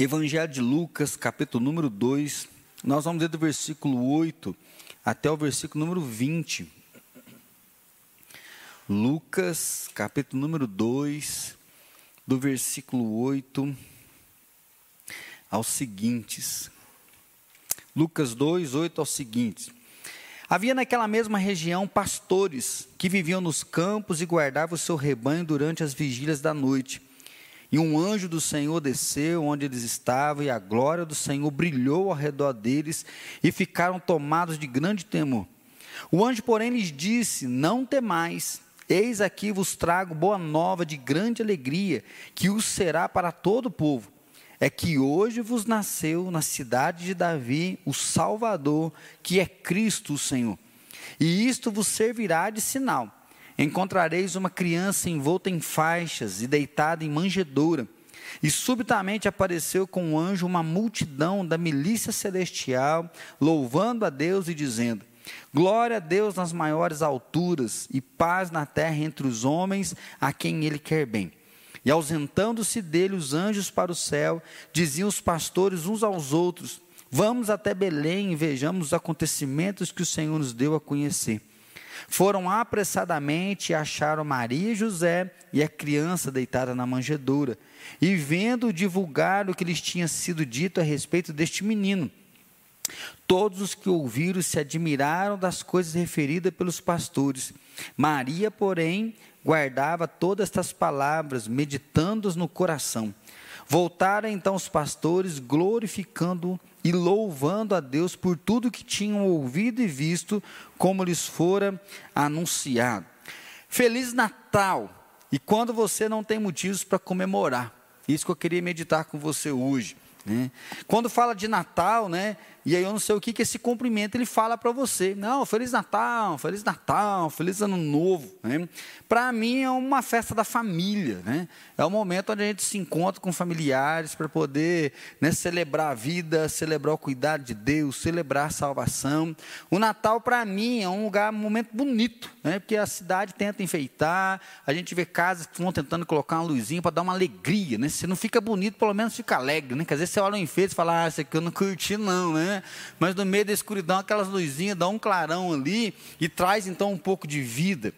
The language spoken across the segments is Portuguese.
Evangelho de Lucas, capítulo número 2. Nós vamos ler do versículo 8 até o versículo número 20. Lucas, capítulo número 2, do versículo 8 aos seguintes. Lucas 2, 8 aos seguintes. Havia naquela mesma região pastores que viviam nos campos e guardavam o seu rebanho durante as vigílias da noite. E um anjo do Senhor desceu onde eles estavam, e a glória do Senhor brilhou ao redor deles, e ficaram tomados de grande temor. O anjo, porém, lhes disse: Não temais, eis aqui vos trago boa nova de grande alegria, que o será para todo o povo é que hoje vos nasceu na cidade de Davi o Salvador, que é Cristo o Senhor. E isto vos servirá de sinal. Encontrareis uma criança envolta em faixas e deitada em manjedoura. E subitamente apareceu com um anjo uma multidão da milícia celestial, louvando a Deus e dizendo: Glória a Deus nas maiores alturas e paz na terra entre os homens a quem ele quer bem. E ausentando-se dele os anjos para o céu, diziam os pastores uns aos outros: Vamos até Belém e vejamos os acontecimentos que o Senhor nos deu a conhecer. Foram apressadamente e acharam Maria e José e a criança deitada na manjedoura. E vendo divulgar o que lhes tinha sido dito a respeito deste menino. Todos os que ouviram se admiraram das coisas referidas pelos pastores. Maria, porém, guardava todas estas palavras, meditando-as no coração. Voltaram então os pastores, glorificando e louvando a Deus por tudo que tinham ouvido e visto, como lhes fora anunciado. Feliz Natal! E quando você não tem motivos para comemorar, isso que eu queria meditar com você hoje. Né? Quando fala de Natal, né? E aí eu não sei o que, que esse cumprimento ele fala para você. Não, Feliz Natal, Feliz Natal, Feliz Ano Novo. Né? Para mim é uma festa da família. Né? É o momento onde a gente se encontra com familiares para poder né, celebrar a vida, celebrar o cuidado de Deus, celebrar a salvação. O Natal para mim é um lugar, um momento bonito, né? porque a cidade tenta enfeitar, a gente vê casas que vão tentando colocar uma luzinha para dar uma alegria. Né? Se não fica bonito, pelo menos fica alegre. Né? Porque às vezes você olha um enfeite e fala, ah, isso aqui eu não curti não, né? Mas no meio da escuridão, aquelas luzinhas dão um clarão ali e traz então um pouco de vida.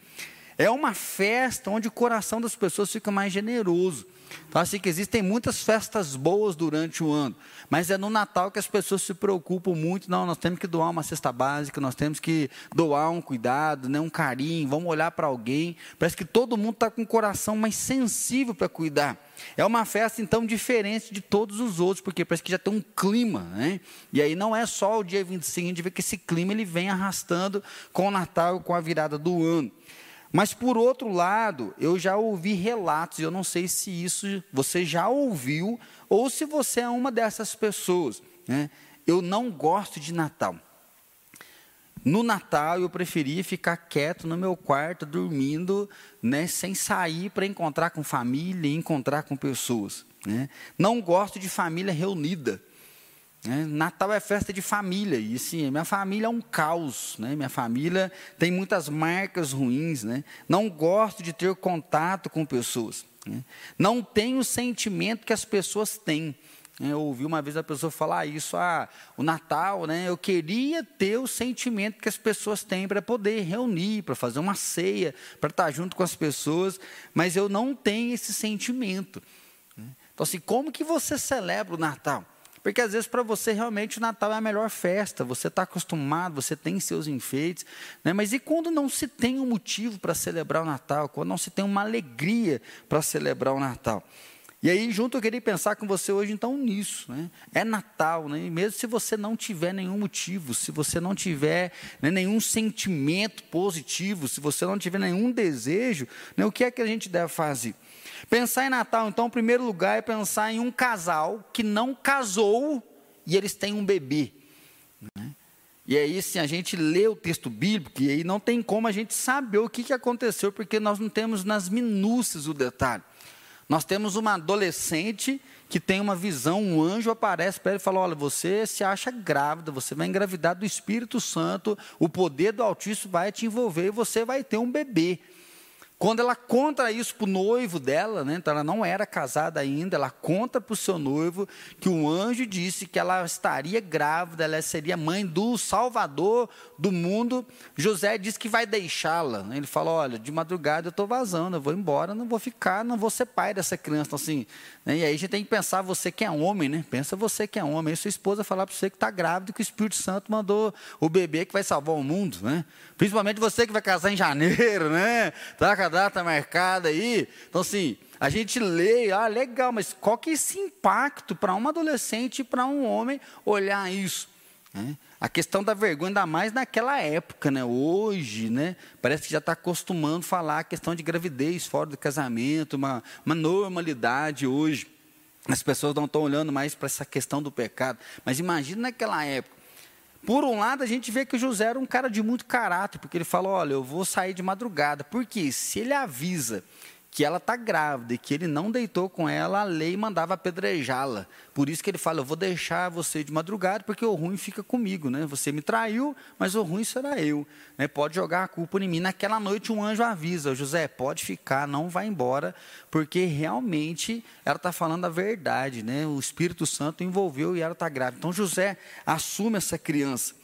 É uma festa onde o coração das pessoas fica mais generoso. Então, assim que existem muitas festas boas durante o ano, mas é no Natal que as pessoas se preocupam muito. Não, nós temos que doar uma cesta básica, nós temos que doar um cuidado, né, um carinho, vamos olhar para alguém. Parece que todo mundo está com o coração mais sensível para cuidar. É uma festa, então, diferente de todos os outros, porque parece que já tem um clima, né? E aí não é só o dia 25, a gente vê que esse clima ele vem arrastando com o Natal, com a virada do ano. Mas por outro lado, eu já ouvi relatos, e eu não sei se isso você já ouviu, ou se você é uma dessas pessoas. Né? Eu não gosto de Natal. No Natal eu preferia ficar quieto no meu quarto, dormindo, né, sem sair para encontrar com família e encontrar com pessoas. Né? Não gosto de família reunida. Né? Natal é festa de família, e sim, minha família é um caos, né? minha família tem muitas marcas ruins, né? não gosto de ter contato com pessoas, né? não tenho o sentimento que as pessoas têm. Né? Eu ouvi uma vez a pessoa falar isso, ah, o Natal, né? eu queria ter o sentimento que as pessoas têm para poder reunir, para fazer uma ceia, para estar junto com as pessoas, mas eu não tenho esse sentimento. Né? Então, assim, como que você celebra o Natal? Porque às vezes para você realmente o Natal é a melhor festa, você está acostumado, você tem seus enfeites, né? mas e quando não se tem um motivo para celebrar o Natal, quando não se tem uma alegria para celebrar o Natal? E aí, junto, eu queria pensar com você hoje, então, nisso. Né? É Natal, né? e mesmo se você não tiver nenhum motivo, se você não tiver né, nenhum sentimento positivo, se você não tiver nenhum desejo, né, o que é que a gente deve fazer? Pensar em Natal, então, em primeiro lugar, é pensar em um casal que não casou e eles têm um bebê. Né? E aí, se a gente lê o texto bíblico, e aí não tem como a gente saber o que, que aconteceu, porque nós não temos nas minúcias o detalhe. Nós temos uma adolescente que tem uma visão, um anjo aparece para ele e fala: Olha, você se acha grávida, você vai engravidar do Espírito Santo, o poder do Altíssimo vai te envolver e você vai ter um bebê. Quando ela conta isso para o noivo dela, né, então ela não era casada ainda, ela conta para o seu noivo que o anjo disse que ela estaria grávida, ela seria mãe do Salvador do mundo. José disse que vai deixá-la. Ele falou: Olha, de madrugada eu estou vazando, eu vou embora, não vou ficar, não vou ser pai dessa criança. Então, assim, né, e aí a gente tem que pensar, você que é homem, né? Pensa você que é homem. Aí sua esposa falar para você que está grávida, que o Espírito Santo mandou o bebê que vai salvar o mundo, né? Principalmente você que vai casar em janeiro, né? Tá com a data marcada aí. Então, assim, a gente lê, ah, legal, mas qual que é esse impacto para um adolescente e para um homem olhar isso? Né? A questão da vergonha, ainda mais naquela época, né? Hoje, né? Parece que já está acostumando falar a questão de gravidez fora do casamento, uma, uma normalidade hoje. As pessoas não estão olhando mais para essa questão do pecado. Mas imagina naquela época. Por um lado, a gente vê que José era um cara de muito caráter, porque ele falou: olha, eu vou sair de madrugada. Porque se ele avisa que ela está grávida e que ele não deitou com ela, a lei mandava apedrejá-la. Por isso que ele fala: Eu vou deixar você de madrugada, porque o ruim fica comigo. Né? Você me traiu, mas o ruim será eu. Né? Pode jogar a culpa em mim. Naquela noite, um anjo avisa: José, pode ficar, não vai embora, porque realmente ela está falando a verdade. Né? O Espírito Santo envolveu e ela está grávida. Então, José assume essa criança.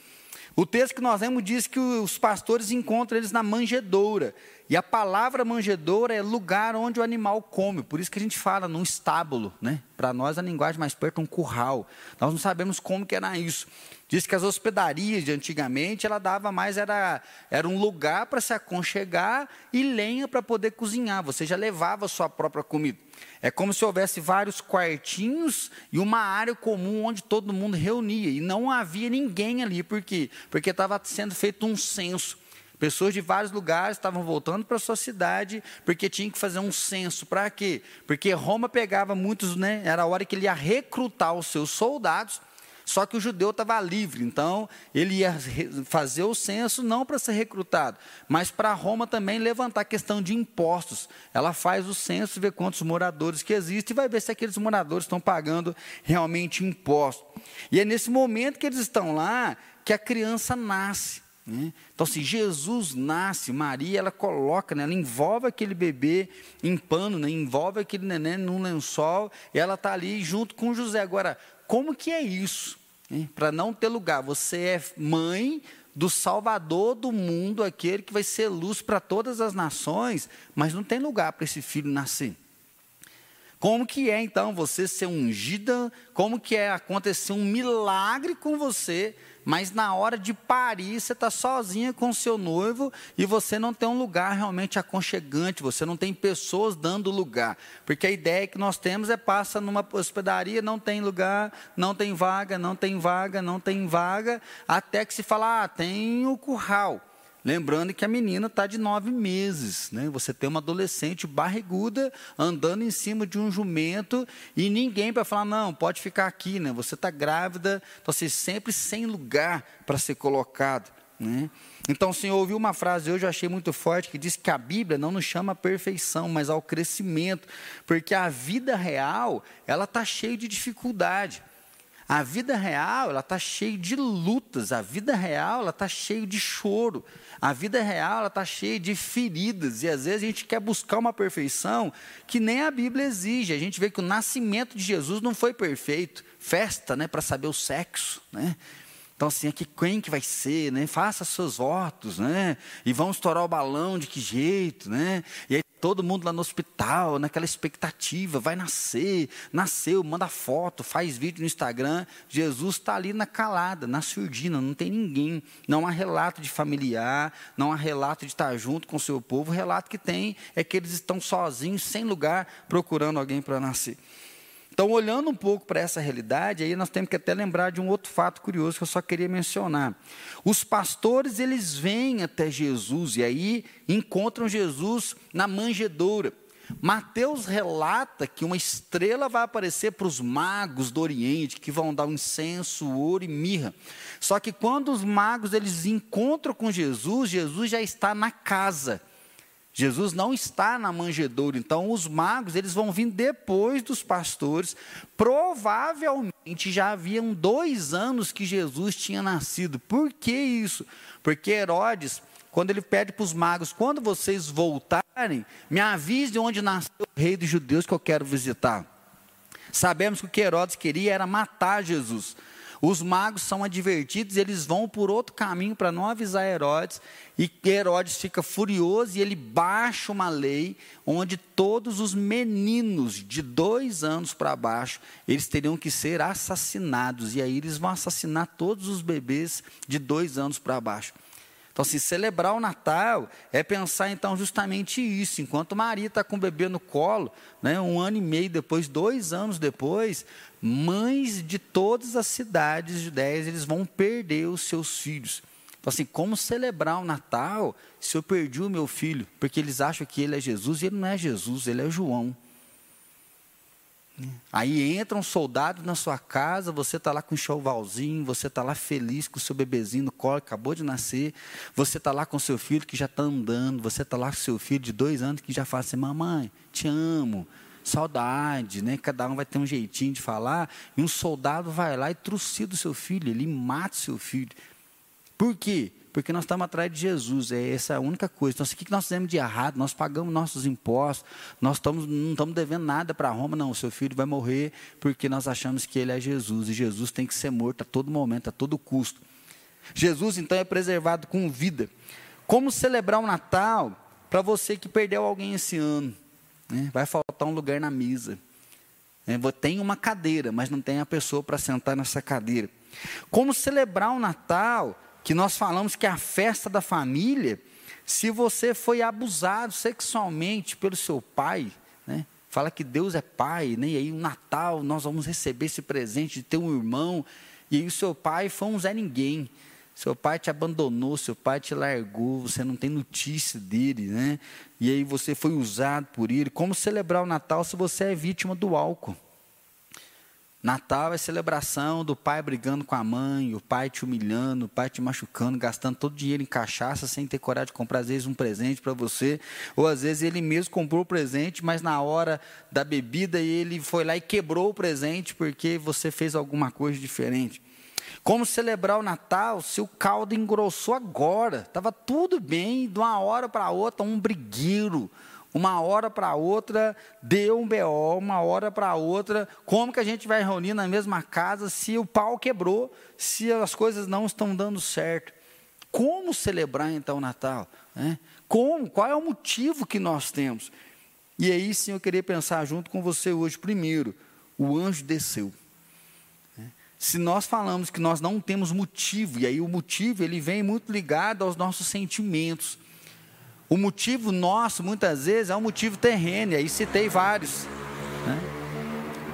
O texto que nós lemos diz que os pastores encontram eles na manjedoura. E a palavra manjedoura é lugar onde o animal come. Por isso que a gente fala num estábulo, né? Para nós a linguagem mais perto é um curral. Nós não sabemos como que era isso. Diz que as hospedarias de antigamente ela dava mais era era um lugar para se aconchegar e lenha para poder cozinhar. Você já levava a sua própria comida. É como se houvesse vários quartinhos e uma área comum onde todo mundo reunia e não havia ninguém ali, por quê? Porque estava sendo feito um censo. Pessoas de vários lugares estavam voltando para sua cidade, porque tinha que fazer um censo. Para quê? Porque Roma pegava muitos, né? Era a hora que ele ia recrutar os seus soldados, só que o judeu estava livre, então ele ia fazer o censo não para ser recrutado, mas para Roma também levantar a questão de impostos. Ela faz o censo, vê quantos moradores que existem e vai ver se aqueles moradores estão pagando realmente impostos. E é nesse momento que eles estão lá que a criança nasce. Né? Então, se Jesus nasce, Maria, ela coloca, né? ela envolve aquele bebê em pano, né? envolve aquele neném num lençol, e ela está ali junto com José. Agora, como que é isso? Para não ter lugar, você é mãe do Salvador do mundo, aquele que vai ser luz para todas as nações, mas não tem lugar para esse filho nascer. Como que é então você ser ungida? Como que é acontecer um milagre com você mas na hora de parir, você está sozinha com seu noivo e você não tem um lugar realmente aconchegante, você não tem pessoas dando lugar. Porque a ideia que nós temos é passa numa hospedaria, não tem lugar, não tem vaga, não tem vaga, não tem vaga, até que se fala, ah, tem o curral. Lembrando que a menina está de nove meses, né? Você tem uma adolescente barriguda andando em cima de um jumento e ninguém para falar não, pode ficar aqui, né? Você está grávida, então você sempre sem lugar para ser colocado, né? Então, o Senhor ouviu uma frase hoje eu achei muito forte que diz que a Bíblia não nos chama à perfeição, mas ao crescimento, porque a vida real ela está cheia de dificuldade. A vida real, ela está cheia de lutas, a vida real, ela está cheia de choro, a vida real, ela está cheia de feridas, e às vezes a gente quer buscar uma perfeição que nem a Bíblia exige. A gente vê que o nascimento de Jesus não foi perfeito, festa, né, para saber o sexo, né? Então, assim, aqui quem que vai ser, né? Faça seus votos, né? E vão estourar o balão de que jeito, né? E aí todo mundo lá no hospital, naquela expectativa, vai nascer, nasceu, manda foto, faz vídeo no Instagram. Jesus está ali na calada, na surdina, não tem ninguém. Não há relato de familiar, não há relato de estar junto com o seu povo. O relato que tem é que eles estão sozinhos, sem lugar, procurando alguém para nascer. Então, olhando um pouco para essa realidade, aí nós temos que até lembrar de um outro fato curioso que eu só queria mencionar. Os pastores, eles vêm até Jesus e aí encontram Jesus na manjedoura. Mateus relata que uma estrela vai aparecer para os magos do Oriente, que vão dar um incenso, ouro e mirra. Só que quando os magos eles encontram com Jesus, Jesus já está na casa. Jesus não está na manjedoura, então os magos, eles vão vir depois dos pastores. Provavelmente já haviam dois anos que Jesus tinha nascido. Por que isso? Porque Herodes, quando ele pede para os magos: quando vocês voltarem, me avise onde nasceu o rei dos judeus que eu quero visitar. Sabemos que o que Herodes queria era matar Jesus. Os magos são advertidos, eles vão por outro caminho para não avisar Herodes, e Herodes fica furioso e ele baixa uma lei onde todos os meninos de dois anos para baixo, eles teriam que ser assassinados, e aí eles vão assassinar todos os bebês de dois anos para baixo. Então, assim, celebrar o Natal é pensar, então, justamente isso. Enquanto Maria está com o bebê no colo, né, um ano e meio depois, dois anos depois, mães de todas as cidades judeias, eles vão perder os seus filhos. Então, assim, como celebrar o Natal se eu perdi o meu filho? Porque eles acham que ele é Jesus e ele não é Jesus, ele é João. Aí entra um soldado na sua casa, você está lá com um enxovalzinho, você está lá feliz com o seu bebezinho no colo, acabou de nascer, você está lá com seu filho que já está andando, você está lá com seu filho de dois anos que já fala assim, mamãe, te amo, saudade, né? Cada um vai ter um jeitinho de falar, e um soldado vai lá e trucida o seu filho, ele mata o seu filho. Por quê? Porque nós estamos atrás de Jesus, é essa a única coisa. Então, assim, o que nós fizemos de errado? Nós pagamos nossos impostos, nós estamos, não estamos devendo nada para Roma, não. O seu filho vai morrer porque nós achamos que ele é Jesus, e Jesus tem que ser morto a todo momento, a todo custo. Jesus, então, é preservado com vida. Como celebrar o Natal para você que perdeu alguém esse ano? Né? Vai faltar um lugar na mesa. É, tem uma cadeira, mas não tem a pessoa para sentar nessa cadeira. Como celebrar o Natal que nós falamos que a festa da família, se você foi abusado sexualmente pelo seu pai, né? fala que Deus é pai, né? e aí o Natal nós vamos receber esse presente de ter um irmão, e aí o seu pai foi um Zé Ninguém. Seu pai te abandonou, seu pai te largou, você não tem notícia dele, né? E aí você foi usado por ele. Como celebrar o Natal se você é vítima do álcool? Natal é celebração do pai brigando com a mãe, o pai te humilhando, o pai te machucando, gastando todo o dinheiro em cachaça sem ter coragem de comprar, às vezes, um presente para você. Ou às vezes ele mesmo comprou o presente, mas na hora da bebida ele foi lá e quebrou o presente porque você fez alguma coisa diferente. Como celebrar o Natal se o caldo engrossou agora? Estava tudo bem, de uma hora para outra, um brigueiro uma hora para outra deu um BO, uma hora para outra, como que a gente vai reunir na mesma casa se o pau quebrou, se as coisas não estão dando certo? Como celebrar então o Natal? Né? Como? Qual é o motivo que nós temos? E aí sim eu queria pensar junto com você hoje. Primeiro, o anjo desceu. Né? Se nós falamos que nós não temos motivo, e aí o motivo ele vem muito ligado aos nossos sentimentos. O motivo nosso, muitas vezes, é um motivo terreno, e aí citei vários. Né?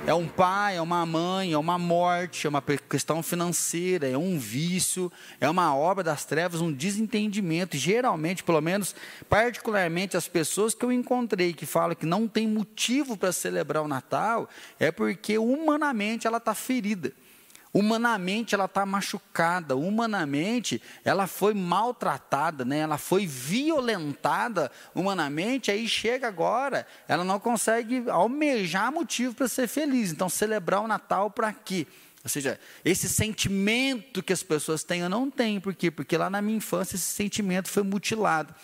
É um pai, é uma mãe, é uma morte, é uma questão financeira, é um vício, é uma obra das trevas, um desentendimento. Geralmente, pelo menos, particularmente as pessoas que eu encontrei que falam que não tem motivo para celebrar o Natal, é porque humanamente ela está ferida. Humanamente ela está machucada, humanamente ela foi maltratada, né? ela foi violentada humanamente, aí chega agora, ela não consegue almejar motivo para ser feliz. Então, celebrar o Natal para quê? Ou seja, esse sentimento que as pessoas têm, eu não tenho. Por quê? Porque lá na minha infância esse sentimento foi mutilado.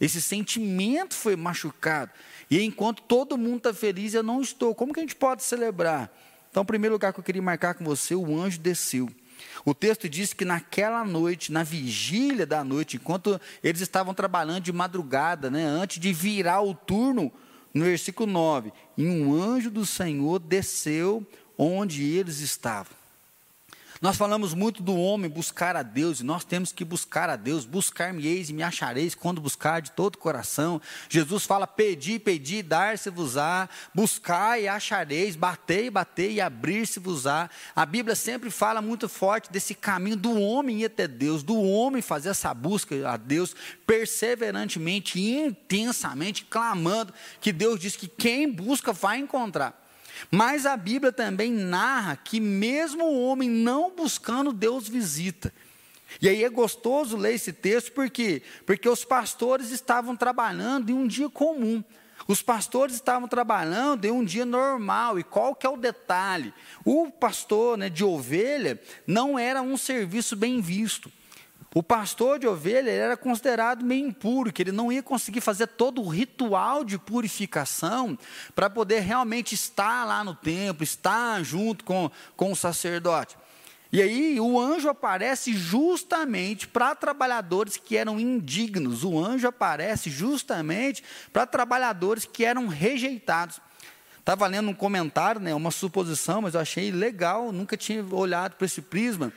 Esse sentimento foi machucado. E enquanto todo mundo está feliz, eu não estou. Como que a gente pode celebrar? Então, o primeiro lugar que eu queria marcar com você, o anjo desceu. O texto diz que naquela noite, na vigília da noite, enquanto eles estavam trabalhando de madrugada, né, antes de virar o turno, no versículo 9, e um anjo do Senhor desceu onde eles estavam. Nós falamos muito do homem buscar a Deus, e nós temos que buscar a Deus. Buscar-me-eis e me achareis quando buscar de todo o coração. Jesus fala: pedi, pedi, dar-se-vos-á. Buscar e achareis, batei, batei e abrir-se-vos-á. A Bíblia sempre fala muito forte desse caminho do homem ir até Deus, do homem fazer essa busca a Deus perseverantemente e intensamente, clamando que Deus diz que quem busca vai encontrar. Mas a Bíblia também narra que, mesmo o homem não buscando, Deus visita. E aí é gostoso ler esse texto, por quê? Porque os pastores estavam trabalhando em um dia comum. Os pastores estavam trabalhando em um dia normal. E qual que é o detalhe? O pastor né, de ovelha não era um serviço bem visto. O pastor de ovelha era considerado meio impuro, que ele não ia conseguir fazer todo o ritual de purificação para poder realmente estar lá no templo, estar junto com, com o sacerdote. E aí o anjo aparece justamente para trabalhadores que eram indignos, o anjo aparece justamente para trabalhadores que eram rejeitados. Estava lendo um comentário, né, uma suposição, mas eu achei legal, nunca tinha olhado para esse prisma,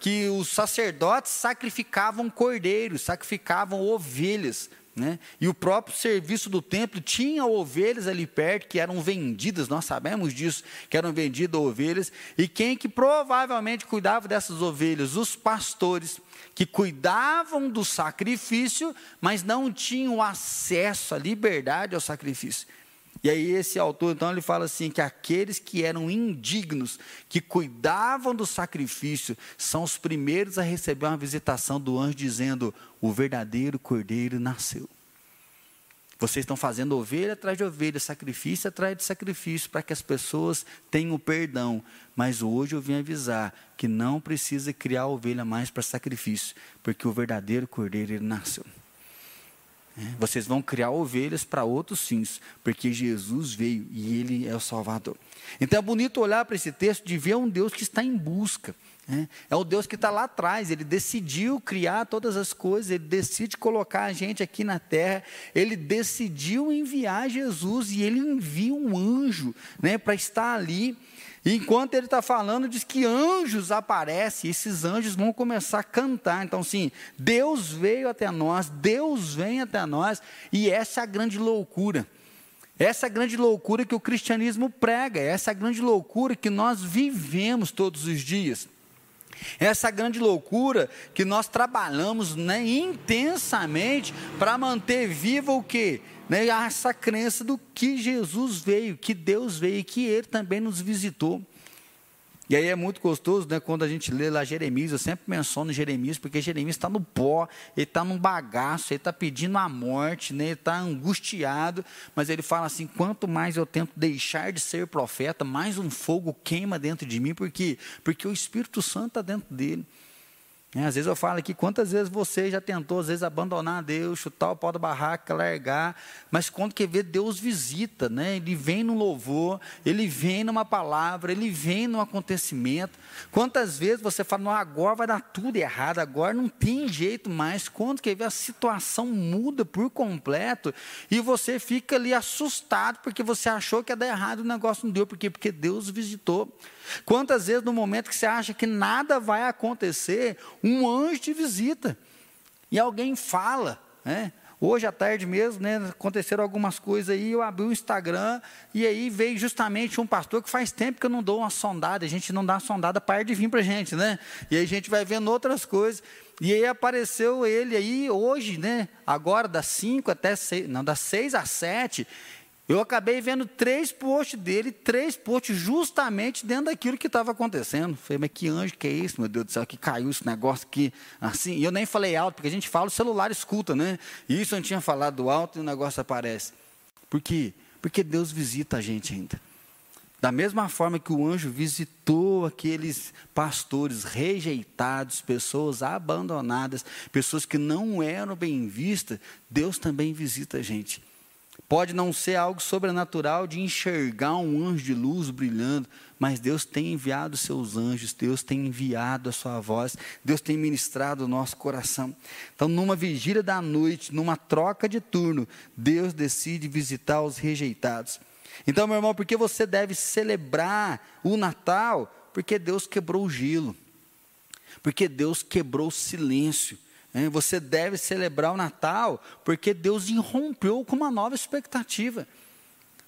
que os sacerdotes sacrificavam cordeiros, sacrificavam ovelhas. Né? E o próprio serviço do templo tinha ovelhas ali perto que eram vendidas, nós sabemos disso, que eram vendidas ovelhas. E quem que provavelmente cuidava dessas ovelhas? Os pastores, que cuidavam do sacrifício, mas não tinham acesso à liberdade ao sacrifício. E aí esse autor, então, ele fala assim, que aqueles que eram indignos, que cuidavam do sacrifício, são os primeiros a receber uma visitação do anjo dizendo, o verdadeiro cordeiro nasceu. Vocês estão fazendo ovelha atrás de ovelha, sacrifício atrás de sacrifício, para que as pessoas tenham perdão. Mas hoje eu vim avisar que não precisa criar ovelha mais para sacrifício, porque o verdadeiro cordeiro nasceu. Vocês vão criar ovelhas para outros fins, porque Jesus veio e Ele é o Salvador. Então é bonito olhar para esse texto de ver um Deus que está em busca. É, é o Deus que está lá atrás, Ele decidiu criar todas as coisas, Ele decide colocar a gente aqui na terra, Ele decidiu enviar Jesus e Ele envia um anjo né, para estar ali e enquanto ele está falando, diz que anjos aparecem, esses anjos vão começar a cantar. Então, sim, Deus veio até nós, Deus vem até nós, e essa é a grande loucura. Essa é a grande loucura que o cristianismo prega, essa é a grande loucura que nós vivemos todos os dias. Essa é grande loucura que nós trabalhamos né, intensamente para manter viva o quê? Né, essa crença do que Jesus veio, que Deus veio e que Ele também nos visitou. E aí é muito gostoso, né, quando a gente lê lá Jeremias, eu sempre menciono Jeremias, porque Jeremias está no pó, ele está num bagaço, ele está pedindo a morte, né, ele está angustiado, mas ele fala assim: quanto mais eu tento deixar de ser profeta, mais um fogo queima dentro de mim, porque, porque o Espírito Santo está dentro dele. É, às vezes eu falo aqui, quantas vezes você já tentou, às vezes, abandonar Deus, chutar o pau da barraca, largar, mas quando quer ver, Deus visita, né? Ele vem no louvor, ele vem numa palavra, ele vem num acontecimento. Quantas vezes você fala, não, agora vai dar tudo errado, agora não tem jeito mais. Quando quer ver, a situação muda por completo e você fica ali assustado porque você achou que ia dar errado o negócio não deu. Por quê? Porque Deus visitou. Quantas vezes no momento que você acha que nada vai acontecer, um anjo te visita e alguém fala, né? Hoje à tarde mesmo, né, aconteceram algumas coisas aí, eu abri o Instagram e aí veio justamente um pastor que faz tempo que eu não dou uma sondada, a gente não dá uma sondada para de vir para a gente, né? E aí a gente vai vendo outras coisas. E aí apareceu ele aí hoje, né? Agora das 5 até 6, não, das 6 às 7, eu acabei vendo três posts dele, três posts justamente dentro daquilo que estava acontecendo. Falei, mas que anjo que é isso, meu Deus do céu, que caiu esse negócio aqui, assim. E eu nem falei alto, porque a gente fala, o celular escuta, né? Isso eu não tinha falado alto e o negócio aparece. Por quê? Porque Deus visita a gente ainda. Da mesma forma que o anjo visitou aqueles pastores rejeitados, pessoas abandonadas, pessoas que não eram bem vistas, Deus também visita a gente. Pode não ser algo sobrenatural de enxergar um anjo de luz brilhando, mas Deus tem enviado seus anjos, Deus tem enviado a sua voz, Deus tem ministrado o nosso coração. Então, numa vigília da noite, numa troca de turno, Deus decide visitar os rejeitados. Então, meu irmão, por que você deve celebrar o Natal? Porque Deus quebrou o gelo, porque Deus quebrou o silêncio. Você deve celebrar o Natal porque Deus irrompeu com uma nova expectativa.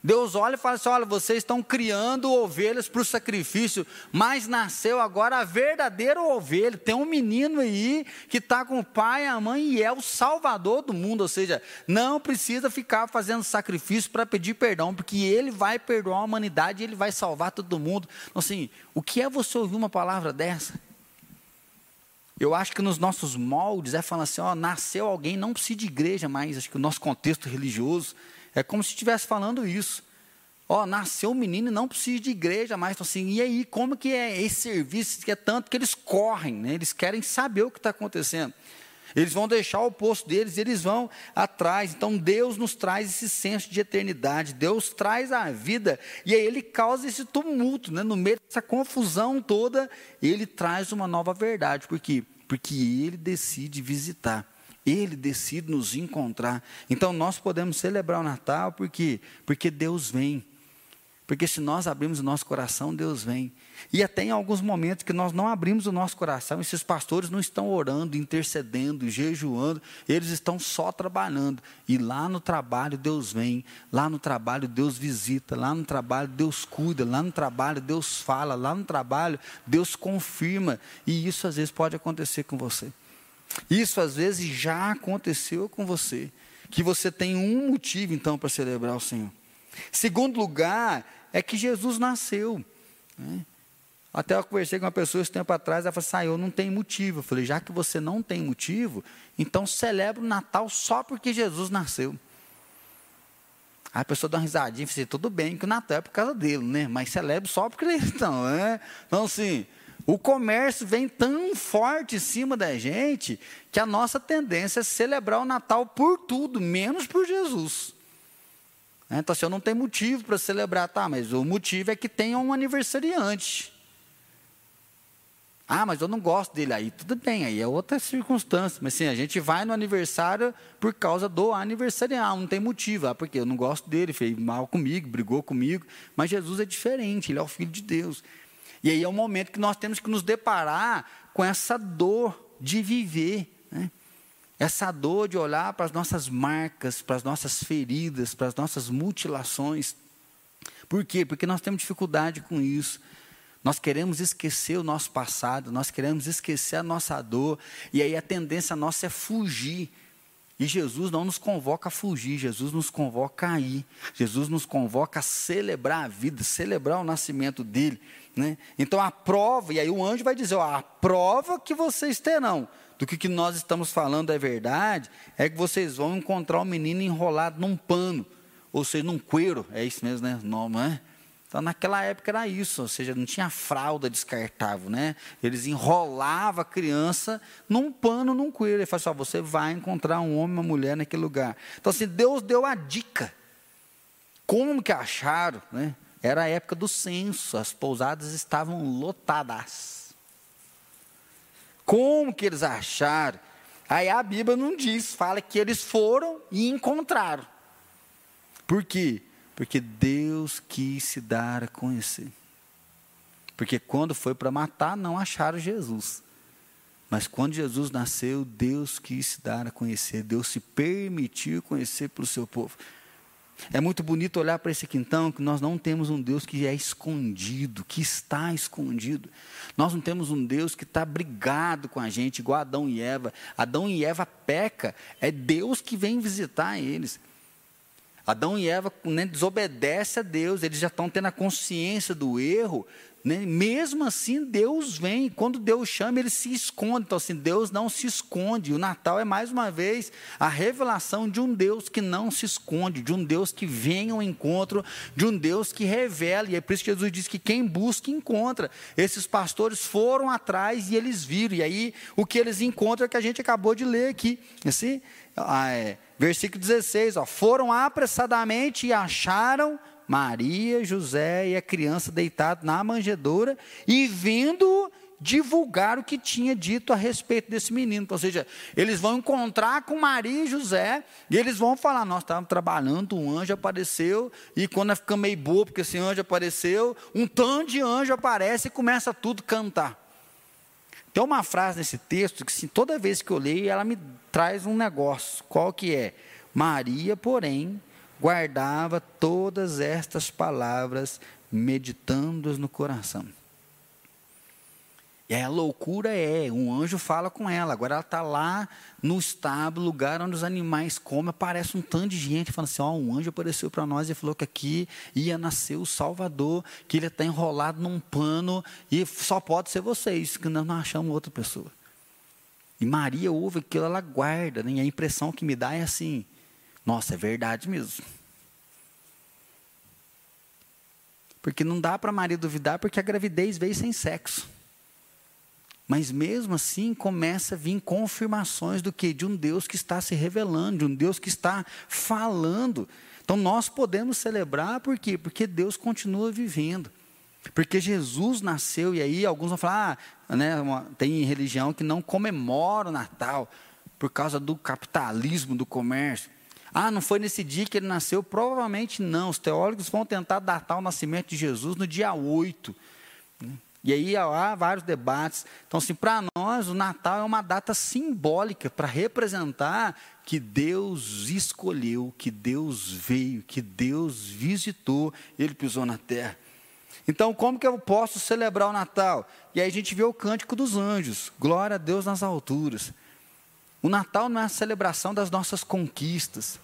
Deus olha e fala assim: olha, vocês estão criando ovelhas para o sacrifício, mas nasceu agora a verdadeira ovelha. Tem um menino aí que está com o pai e a mãe e é o salvador do mundo. Ou seja, não precisa ficar fazendo sacrifício para pedir perdão, porque ele vai perdoar a humanidade ele vai salvar todo mundo. Então, assim, o que é você ouvir uma palavra dessa? Eu acho que nos nossos moldes é falar assim, ó, nasceu alguém, não precisa de igreja mais. Acho que o nosso contexto religioso é como se estivesse falando isso. Ó, nasceu um menino e não precisa de igreja mais. Então, assim, e aí, como que é esse serviço? Que é tanto que eles correm, né? eles querem saber o que está acontecendo. Eles vão deixar o posto deles, eles vão atrás. Então Deus nos traz esse senso de eternidade, Deus traz a vida, e aí Ele causa esse tumulto, né? no meio dessa confusão toda, Ele traz uma nova verdade. Por quê? Porque Ele decide visitar. Ele decide nos encontrar. Então nós podemos celebrar o Natal porque porque Deus vem. Porque se nós abrimos o nosso coração, Deus vem. E até em alguns momentos que nós não abrimos o nosso coração, esses pastores não estão orando, intercedendo, jejuando, eles estão só trabalhando. E lá no trabalho Deus vem, lá no trabalho Deus visita, lá no trabalho Deus cuida, lá no trabalho Deus fala, lá no trabalho Deus confirma. E isso às vezes pode acontecer com você. Isso às vezes já aconteceu com você. Que você tem um motivo então para celebrar o Senhor. Segundo lugar, é que Jesus nasceu. Né? Até eu conversei com uma pessoa esse tempo atrás, ela falou assim, ah, eu não tenho motivo. Eu falei, já que você não tem motivo, então celebra o Natal só porque Jesus nasceu. Aí a pessoa dá uma risadinha e fala assim, tudo bem que o Natal é por causa dele, né? Mas celebra só porque ele então, né? Então, assim, o comércio vem tão forte em cima da gente que a nossa tendência é celebrar o Natal por tudo, menos por Jesus. Né? Então, assim, eu não tenho motivo para celebrar, tá? Mas o motivo é que tenha um aniversariante. Ah, mas eu não gosto dele. Aí tudo bem, aí é outra circunstância. Mas sim, a gente vai no aniversário por causa do aniversariante. Não tem motivo. Ah, porque eu não gosto dele, fez mal comigo, brigou comigo. Mas Jesus é diferente, ele é o Filho de Deus. E aí é o momento que nós temos que nos deparar com essa dor de viver. Né? Essa dor de olhar para as nossas marcas, para as nossas feridas, para as nossas mutilações. Por quê? Porque nós temos dificuldade com isso. Nós queremos esquecer o nosso passado, nós queremos esquecer a nossa dor, e aí a tendência nossa é fugir. E Jesus não nos convoca a fugir, Jesus nos convoca a ir, Jesus nos convoca a celebrar a vida, celebrar o nascimento dele. Né? Então a prova, e aí o anjo vai dizer: ó, a prova que vocês terão do que, que nós estamos falando é verdade, é que vocês vão encontrar um menino enrolado num pano, ou seja, num cueiro, é isso mesmo, né? Não, não é? Então, naquela época era isso, ou seja, não tinha fralda descartável, né? Eles enrolavam a criança num pano, num coelho. Ele falou assim: ó, você vai encontrar um homem uma mulher naquele lugar. Então, assim, Deus deu a dica. Como que acharam, né? Era a época do censo, as pousadas estavam lotadas. Como que eles acharam? Aí a Bíblia não diz, fala que eles foram e encontraram. Por quê? Porque Deus quis se dar a conhecer. Porque quando foi para matar, não acharam Jesus. Mas quando Jesus nasceu, Deus quis se dar a conhecer, Deus se permitiu conhecer pelo seu povo. É muito bonito olhar para esse quintão que nós não temos um Deus que é escondido, que está escondido. Nós não temos um Deus que está brigado com a gente, igual Adão e Eva. Adão e Eva peca, é Deus que vem visitar eles. Adão e Eva né, desobedecem a Deus, eles já estão tendo a consciência do erro, né? Mesmo assim, Deus vem. Quando Deus chama, ele se esconde. Então, assim, Deus não se esconde. O Natal é, mais uma vez, a revelação de um Deus que não se esconde, de um Deus que vem ao encontro, de um Deus que revela. E é por isso que Jesus diz que quem busca, encontra. Esses pastores foram atrás e eles viram. E aí, o que eles encontram é que a gente acabou de ler aqui. Assim, versículo 16: ó, foram apressadamente e acharam Maria, José e a criança deitado na manjedoura e vindo divulgar o que tinha dito a respeito desse menino. Ou seja, eles vão encontrar com Maria e José e eles vão falar: Nós estávamos trabalhando, um anjo apareceu, e quando ela fica meio boa, porque esse anjo apareceu, um tanto de anjo aparece e começa tudo a cantar. Tem uma frase nesse texto que, assim, toda vez que eu leio, ela me traz um negócio. Qual que é? Maria, porém, guardava todas estas palavras, meditando-as no coração. E a loucura é, um anjo fala com ela, agora ela está lá no estábulo, lugar onde os animais comem, aparece um tanto de gente falando assim, ó, um anjo apareceu para nós e falou que aqui ia nascer o Salvador, que ele está enrolado num pano, e só pode ser vocês, que nós não achamos outra pessoa. E Maria ouve aquilo, ela guarda, né? e a impressão que me dá é assim, nossa, é verdade mesmo. Porque não dá para Maria duvidar, porque a gravidez veio sem sexo. Mas mesmo assim começa a vir confirmações do que? De um Deus que está se revelando, de um Deus que está falando. Então nós podemos celebrar por quê? Porque Deus continua vivendo. Porque Jesus nasceu, e aí alguns vão falar, ah, né, uma, tem religião que não comemora o Natal por causa do capitalismo do comércio. Ah, não foi nesse dia que ele nasceu? Provavelmente não. Os teólogos vão tentar datar o nascimento de Jesus no dia 8. Né? E aí há vários debates. Então, assim, para nós, o Natal é uma data simbólica para representar que Deus escolheu, que Deus veio, que Deus visitou, ele pisou na terra. Então, como que eu posso celebrar o Natal? E aí a gente vê o cântico dos anjos. Glória a Deus nas alturas. O Natal não é a celebração das nossas conquistas.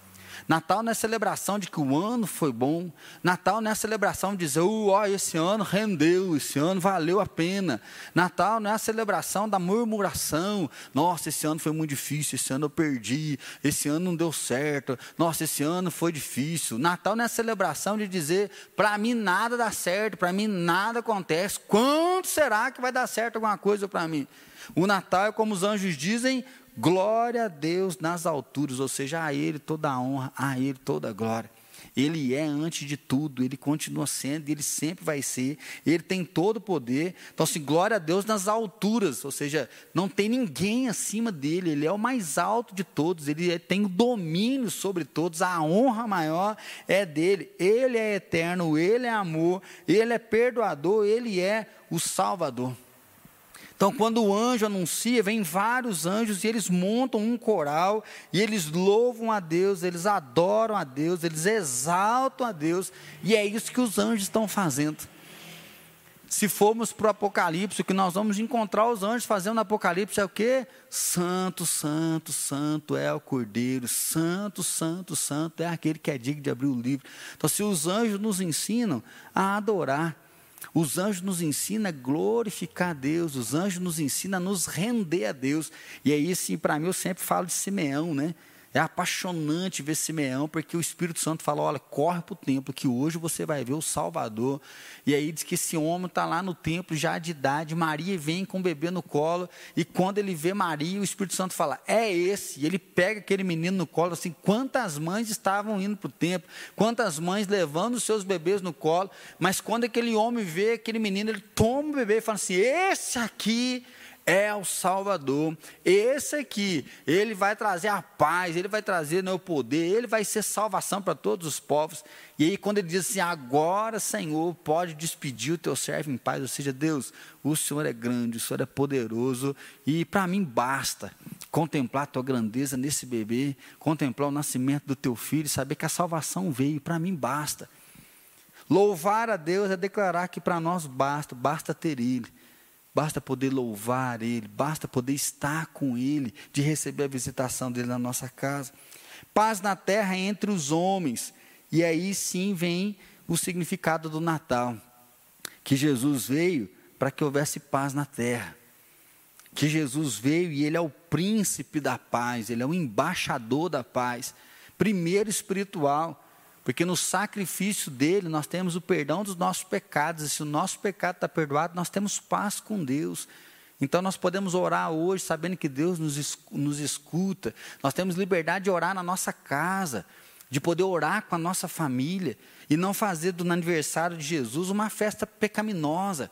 Natal não é celebração de que o ano foi bom. Natal não é celebração de dizer, ó, esse ano rendeu, esse ano valeu a pena. Natal não é a celebração da murmuração. Nossa, esse ano foi muito difícil, esse ano eu perdi, esse ano não deu certo. Nossa, esse ano foi difícil. Natal não é a celebração de dizer, para mim nada dá certo, para mim nada acontece. Quando será que vai dar certo alguma coisa para mim? O Natal é como os anjos dizem, Glória a Deus nas alturas, ou seja, a Ele toda a honra, a Ele toda a glória. Ele é antes de tudo, Ele continua sendo, Ele sempre vai ser, Ele tem todo o poder. Então, assim, glória a Deus nas alturas, ou seja, não tem ninguém acima dele, Ele é o mais alto de todos, Ele é, tem o domínio sobre todos, a honra maior é dele. Ele é eterno, Ele é amor, Ele é perdoador, Ele é o Salvador. Então, quando o anjo anuncia, vem vários anjos e eles montam um coral e eles louvam a Deus, eles adoram a Deus, eles exaltam a Deus, e é isso que os anjos estão fazendo. Se formos para o Apocalipse, o que nós vamos encontrar os anjos fazendo no Apocalipse é o que? Santo, santo, santo é o Cordeiro, santo, santo, santo é aquele que é digno de abrir o livro. Então, se os anjos nos ensinam a adorar, os anjos nos ensinam a glorificar a Deus, os anjos nos ensinam a nos render a Deus. E aí, sim, para mim, eu sempre falo de Simeão, né? É apaixonante ver Simeão, porque o Espírito Santo fala: olha, corre para o templo, que hoje você vai ver o Salvador. E aí diz que esse homem está lá no templo, já de idade. Maria vem com o bebê no colo. E quando ele vê Maria, o Espírito Santo fala: é esse. E ele pega aquele menino no colo, assim. Quantas mães estavam indo para o templo? Quantas mães levando os seus bebês no colo? Mas quando aquele homem vê aquele menino, ele toma o bebê e fala assim: esse aqui é o Salvador. Esse aqui, ele vai trazer a paz, ele vai trazer né, o poder, ele vai ser salvação para todos os povos. E aí, quando ele diz assim: Agora, Senhor, pode despedir o teu servo em paz, ou seja, Deus, o Senhor é grande, o Senhor é poderoso, e para mim basta contemplar a tua grandeza nesse bebê, contemplar o nascimento do teu filho, saber que a salvação veio, para mim basta. Louvar a Deus é declarar que para nós basta, basta ter Ele. Basta poder louvar Ele, basta poder estar com Ele, de receber a visitação dele na nossa casa. Paz na terra entre os homens. E aí sim vem o significado do Natal. Que Jesus veio para que houvesse paz na terra. Que Jesus veio e Ele é o príncipe da paz, Ele é o embaixador da paz. Primeiro espiritual. Porque no sacrifício dele nós temos o perdão dos nossos pecados, e se o nosso pecado está perdoado, nós temos paz com Deus. Então nós podemos orar hoje sabendo que Deus nos, nos escuta, nós temos liberdade de orar na nossa casa, de poder orar com a nossa família, e não fazer do aniversário de Jesus uma festa pecaminosa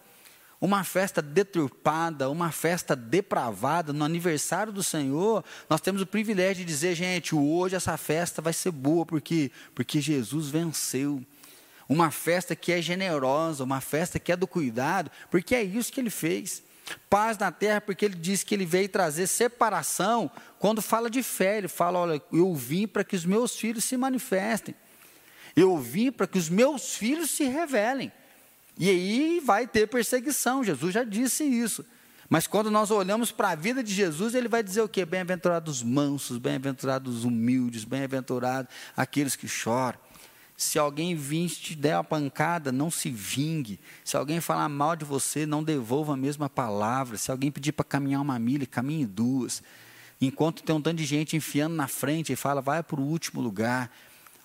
uma festa deturpada, uma festa depravada, no aniversário do Senhor, nós temos o privilégio de dizer, gente, hoje essa festa vai ser boa, porque porque Jesus venceu. Uma festa que é generosa, uma festa que é do cuidado, porque é isso que ele fez. Paz na terra, porque ele diz que ele veio trazer separação. Quando fala de fé, ele fala: Olha, eu vim para que os meus filhos se manifestem. Eu vim para que os meus filhos se revelem. E aí vai ter perseguição, Jesus já disse isso. Mas quando nós olhamos para a vida de Jesus, ele vai dizer o quê? Bem-aventurados mansos, bem-aventurados humildes, bem-aventurados aqueles que choram. Se alguém vir te der uma pancada, não se vingue. Se alguém falar mal de você, não devolva a mesma palavra. Se alguém pedir para caminhar uma milha, caminhe duas. Enquanto tem um tanto de gente enfiando na frente e fala, vai para o último lugar.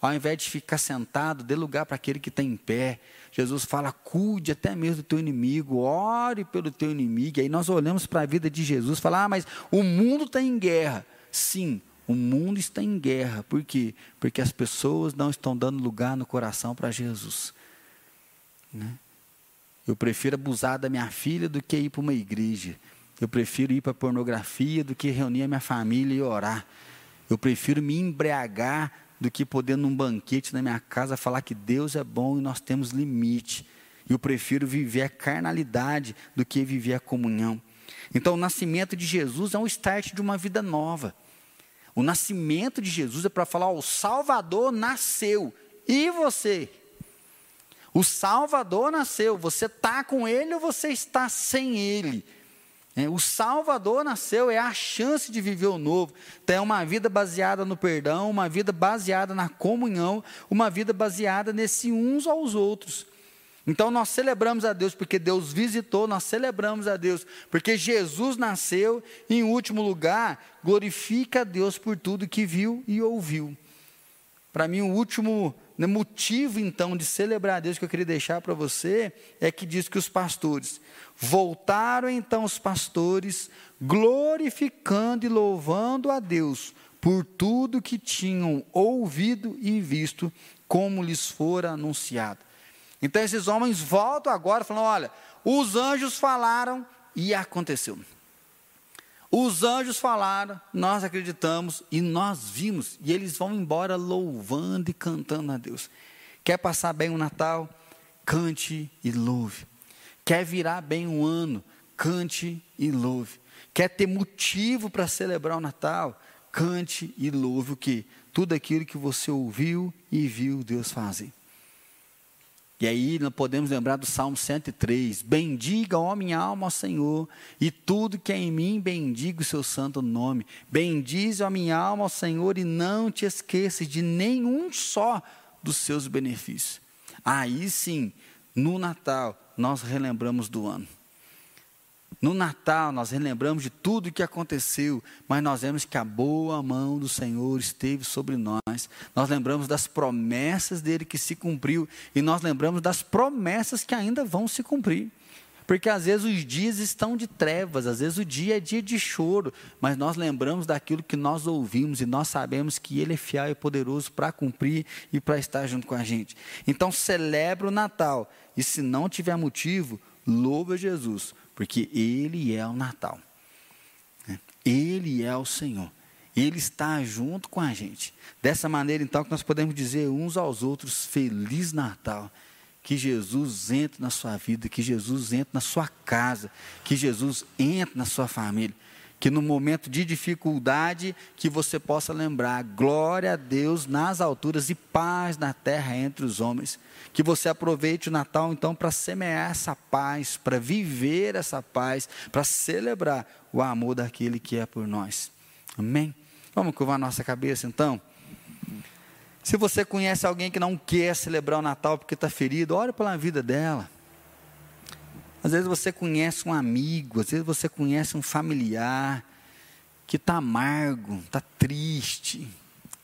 Ao invés de ficar sentado, dê lugar para aquele que está em pé. Jesus fala: cuide até mesmo do teu inimigo, ore pelo teu inimigo. E aí nós olhamos para a vida de Jesus e falamos: ah, mas o mundo está em guerra. Sim, o mundo está em guerra. Por quê? Porque as pessoas não estão dando lugar no coração para Jesus. Né? Eu prefiro abusar da minha filha do que ir para uma igreja. Eu prefiro ir para pornografia do que reunir a minha família e orar. Eu prefiro me embriagar do que poder num banquete na minha casa falar que Deus é bom e nós temos limite. Eu prefiro viver a carnalidade do que viver a comunhão. Então, o nascimento de Jesus é um start de uma vida nova. O nascimento de Jesus é para falar: ó, o Salvador nasceu. E você? O Salvador nasceu. Você está com ele ou você está sem ele? É, o Salvador nasceu, é a chance de viver o novo. Então, é uma vida baseada no perdão, uma vida baseada na comunhão, uma vida baseada nesse uns aos outros. Então, nós celebramos a Deus porque Deus visitou, nós celebramos a Deus porque Jesus nasceu. E, em último lugar, glorifica a Deus por tudo que viu e ouviu. Para mim, o último né, motivo, então, de celebrar a Deus que eu queria deixar para você é que diz que os pastores voltaram, então, os pastores, glorificando e louvando a Deus por tudo que tinham ouvido e visto, como lhes fora anunciado. Então, esses homens voltam agora, falando: olha, os anjos falaram e aconteceu. Os anjos falaram, nós acreditamos e nós vimos. E eles vão embora louvando e cantando a Deus. Quer passar bem o Natal? Cante e louve. Quer virar bem o ano? Cante e louve. Quer ter motivo para celebrar o Natal? Cante e louve o que? Tudo aquilo que você ouviu e viu Deus fazer. E aí nós podemos lembrar do Salmo 103: Bendiga, ó minha alma, ao Senhor, e tudo que é em mim, bendiga o seu santo nome. Bendize, ó minha alma, ao Senhor, e não te esqueças de nenhum só dos seus benefícios. Aí sim, no Natal, nós relembramos do ano. No Natal, nós relembramos de tudo o que aconteceu, mas nós vemos que a boa mão do Senhor esteve sobre nós. Nós lembramos das promessas dele que se cumpriu e nós lembramos das promessas que ainda vão se cumprir. Porque às vezes os dias estão de trevas, às vezes o dia é dia de choro, mas nós lembramos daquilo que nós ouvimos e nós sabemos que Ele é fiel e poderoso para cumprir e para estar junto com a gente. Então celebra o Natal e se não tiver motivo, louva Jesus, porque Ele é o Natal. Né? Ele é o Senhor. Ele está junto com a gente. Dessa maneira, então, que nós podemos dizer uns aos outros: Feliz Natal. Que Jesus entre na sua vida, que Jesus entre na sua casa, que Jesus entre na sua família. Que no momento de dificuldade, que você possa lembrar: glória a Deus nas alturas e paz na terra entre os homens. Que você aproveite o Natal então para semear essa paz, para viver essa paz, para celebrar o amor daquele que é por nós. Amém? Vamos curvar nossa cabeça então? Se você conhece alguém que não quer celebrar o Natal porque está ferido, ore pela vida dela. Às vezes você conhece um amigo, às vezes você conhece um familiar que está amargo, está triste,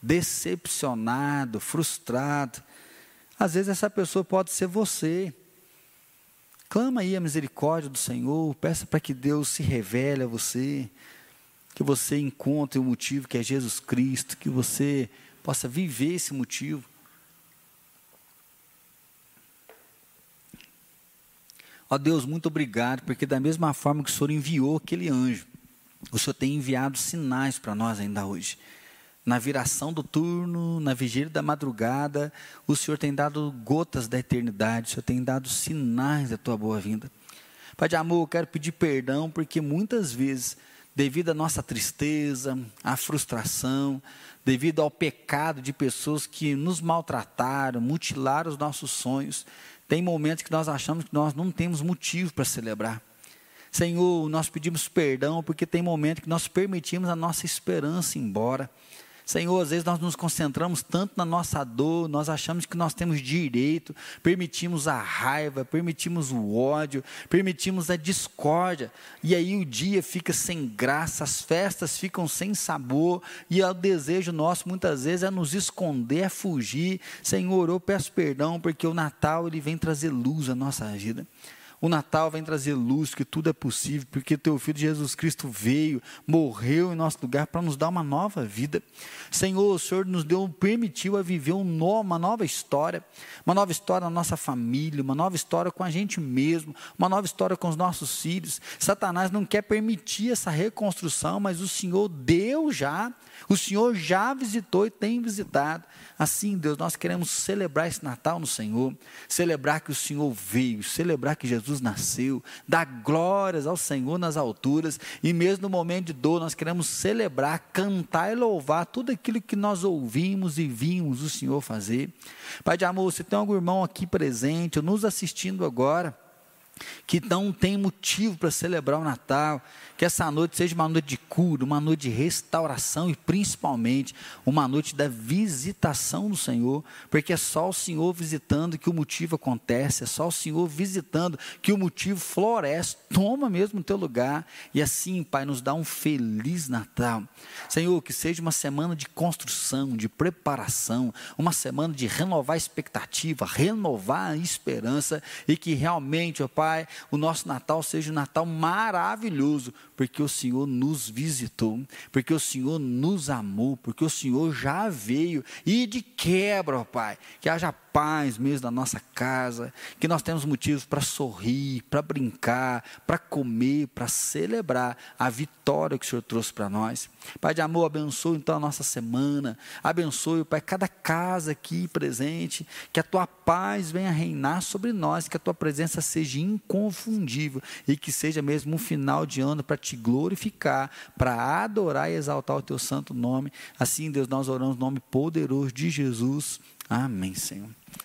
decepcionado, frustrado. Às vezes essa pessoa pode ser você. Clama aí a misericórdia do Senhor, peça para que Deus se revele a você, que você encontre o motivo que é Jesus Cristo, que você possa viver esse motivo. Ó Deus, muito obrigado, porque da mesma forma que o Senhor enviou aquele anjo, o Senhor tem enviado sinais para nós ainda hoje na viração do turno, na vigília da madrugada, o Senhor tem dado gotas da eternidade, o Senhor tem dado sinais da tua boa-vinda. Pai de amor, eu quero pedir perdão, porque muitas vezes, devido à nossa tristeza, à frustração, devido ao pecado de pessoas que nos maltrataram, mutilaram os nossos sonhos, tem momentos que nós achamos que nós não temos motivo para celebrar. Senhor, nós pedimos perdão porque tem momentos que nós permitimos a nossa esperança embora. Senhor, às vezes nós nos concentramos tanto na nossa dor, nós achamos que nós temos direito, permitimos a raiva, permitimos o ódio, permitimos a discórdia, e aí o dia fica sem graça, as festas ficam sem sabor, e o desejo nosso muitas vezes é nos esconder, é fugir. Senhor, eu peço perdão porque o Natal ele vem trazer luz à nossa vida. O Natal vem trazer luz, que tudo é possível, porque teu filho Jesus Cristo veio, morreu em nosso lugar para nos dar uma nova vida. Senhor, o Senhor nos deu, permitiu a viver uma nova história, uma nova história na nossa família, uma nova história com a gente mesmo, uma nova história com os nossos filhos. Satanás não quer permitir essa reconstrução, mas o Senhor deu já, o Senhor já visitou e tem visitado. Assim, Deus, nós queremos celebrar esse Natal no Senhor, celebrar que o Senhor veio, celebrar que Jesus nasceu, dar glórias ao Senhor nas alturas, e mesmo no momento de dor, nós queremos celebrar, cantar e louvar tudo aquilo que nós ouvimos e vimos o Senhor fazer. Pai de amor, se tem algum irmão aqui presente, ou nos assistindo agora, que não tem motivo para celebrar o Natal, que essa noite seja uma noite de cura, uma noite de restauração e principalmente uma noite da visitação do Senhor, porque é só o Senhor visitando que o motivo acontece, é só o Senhor visitando que o motivo floresce, toma mesmo o teu lugar e assim, Pai, nos dá um feliz Natal. Senhor, que seja uma semana de construção, de preparação, uma semana de renovar a expectativa, renovar a esperança e que realmente, ó Pai, o nosso Natal seja um Natal maravilhoso, porque o Senhor nos visitou, porque o Senhor nos amou, porque o Senhor já veio e de quebra, ó Pai, que haja paz mesmo na nossa casa, que nós temos motivos para sorrir, para brincar, para comer, para celebrar a vitória que o Senhor trouxe para nós. Pai de amor, abençoe então a nossa semana, abençoe, Pai, cada casa aqui presente, que a tua paz venha reinar sobre nós, que a tua presença seja inconfundível e que seja mesmo um final de ano para te glorificar, para adorar e exaltar o teu santo nome. Assim, Deus, nós oramos no nome poderoso de Jesus. Amém, Senhor.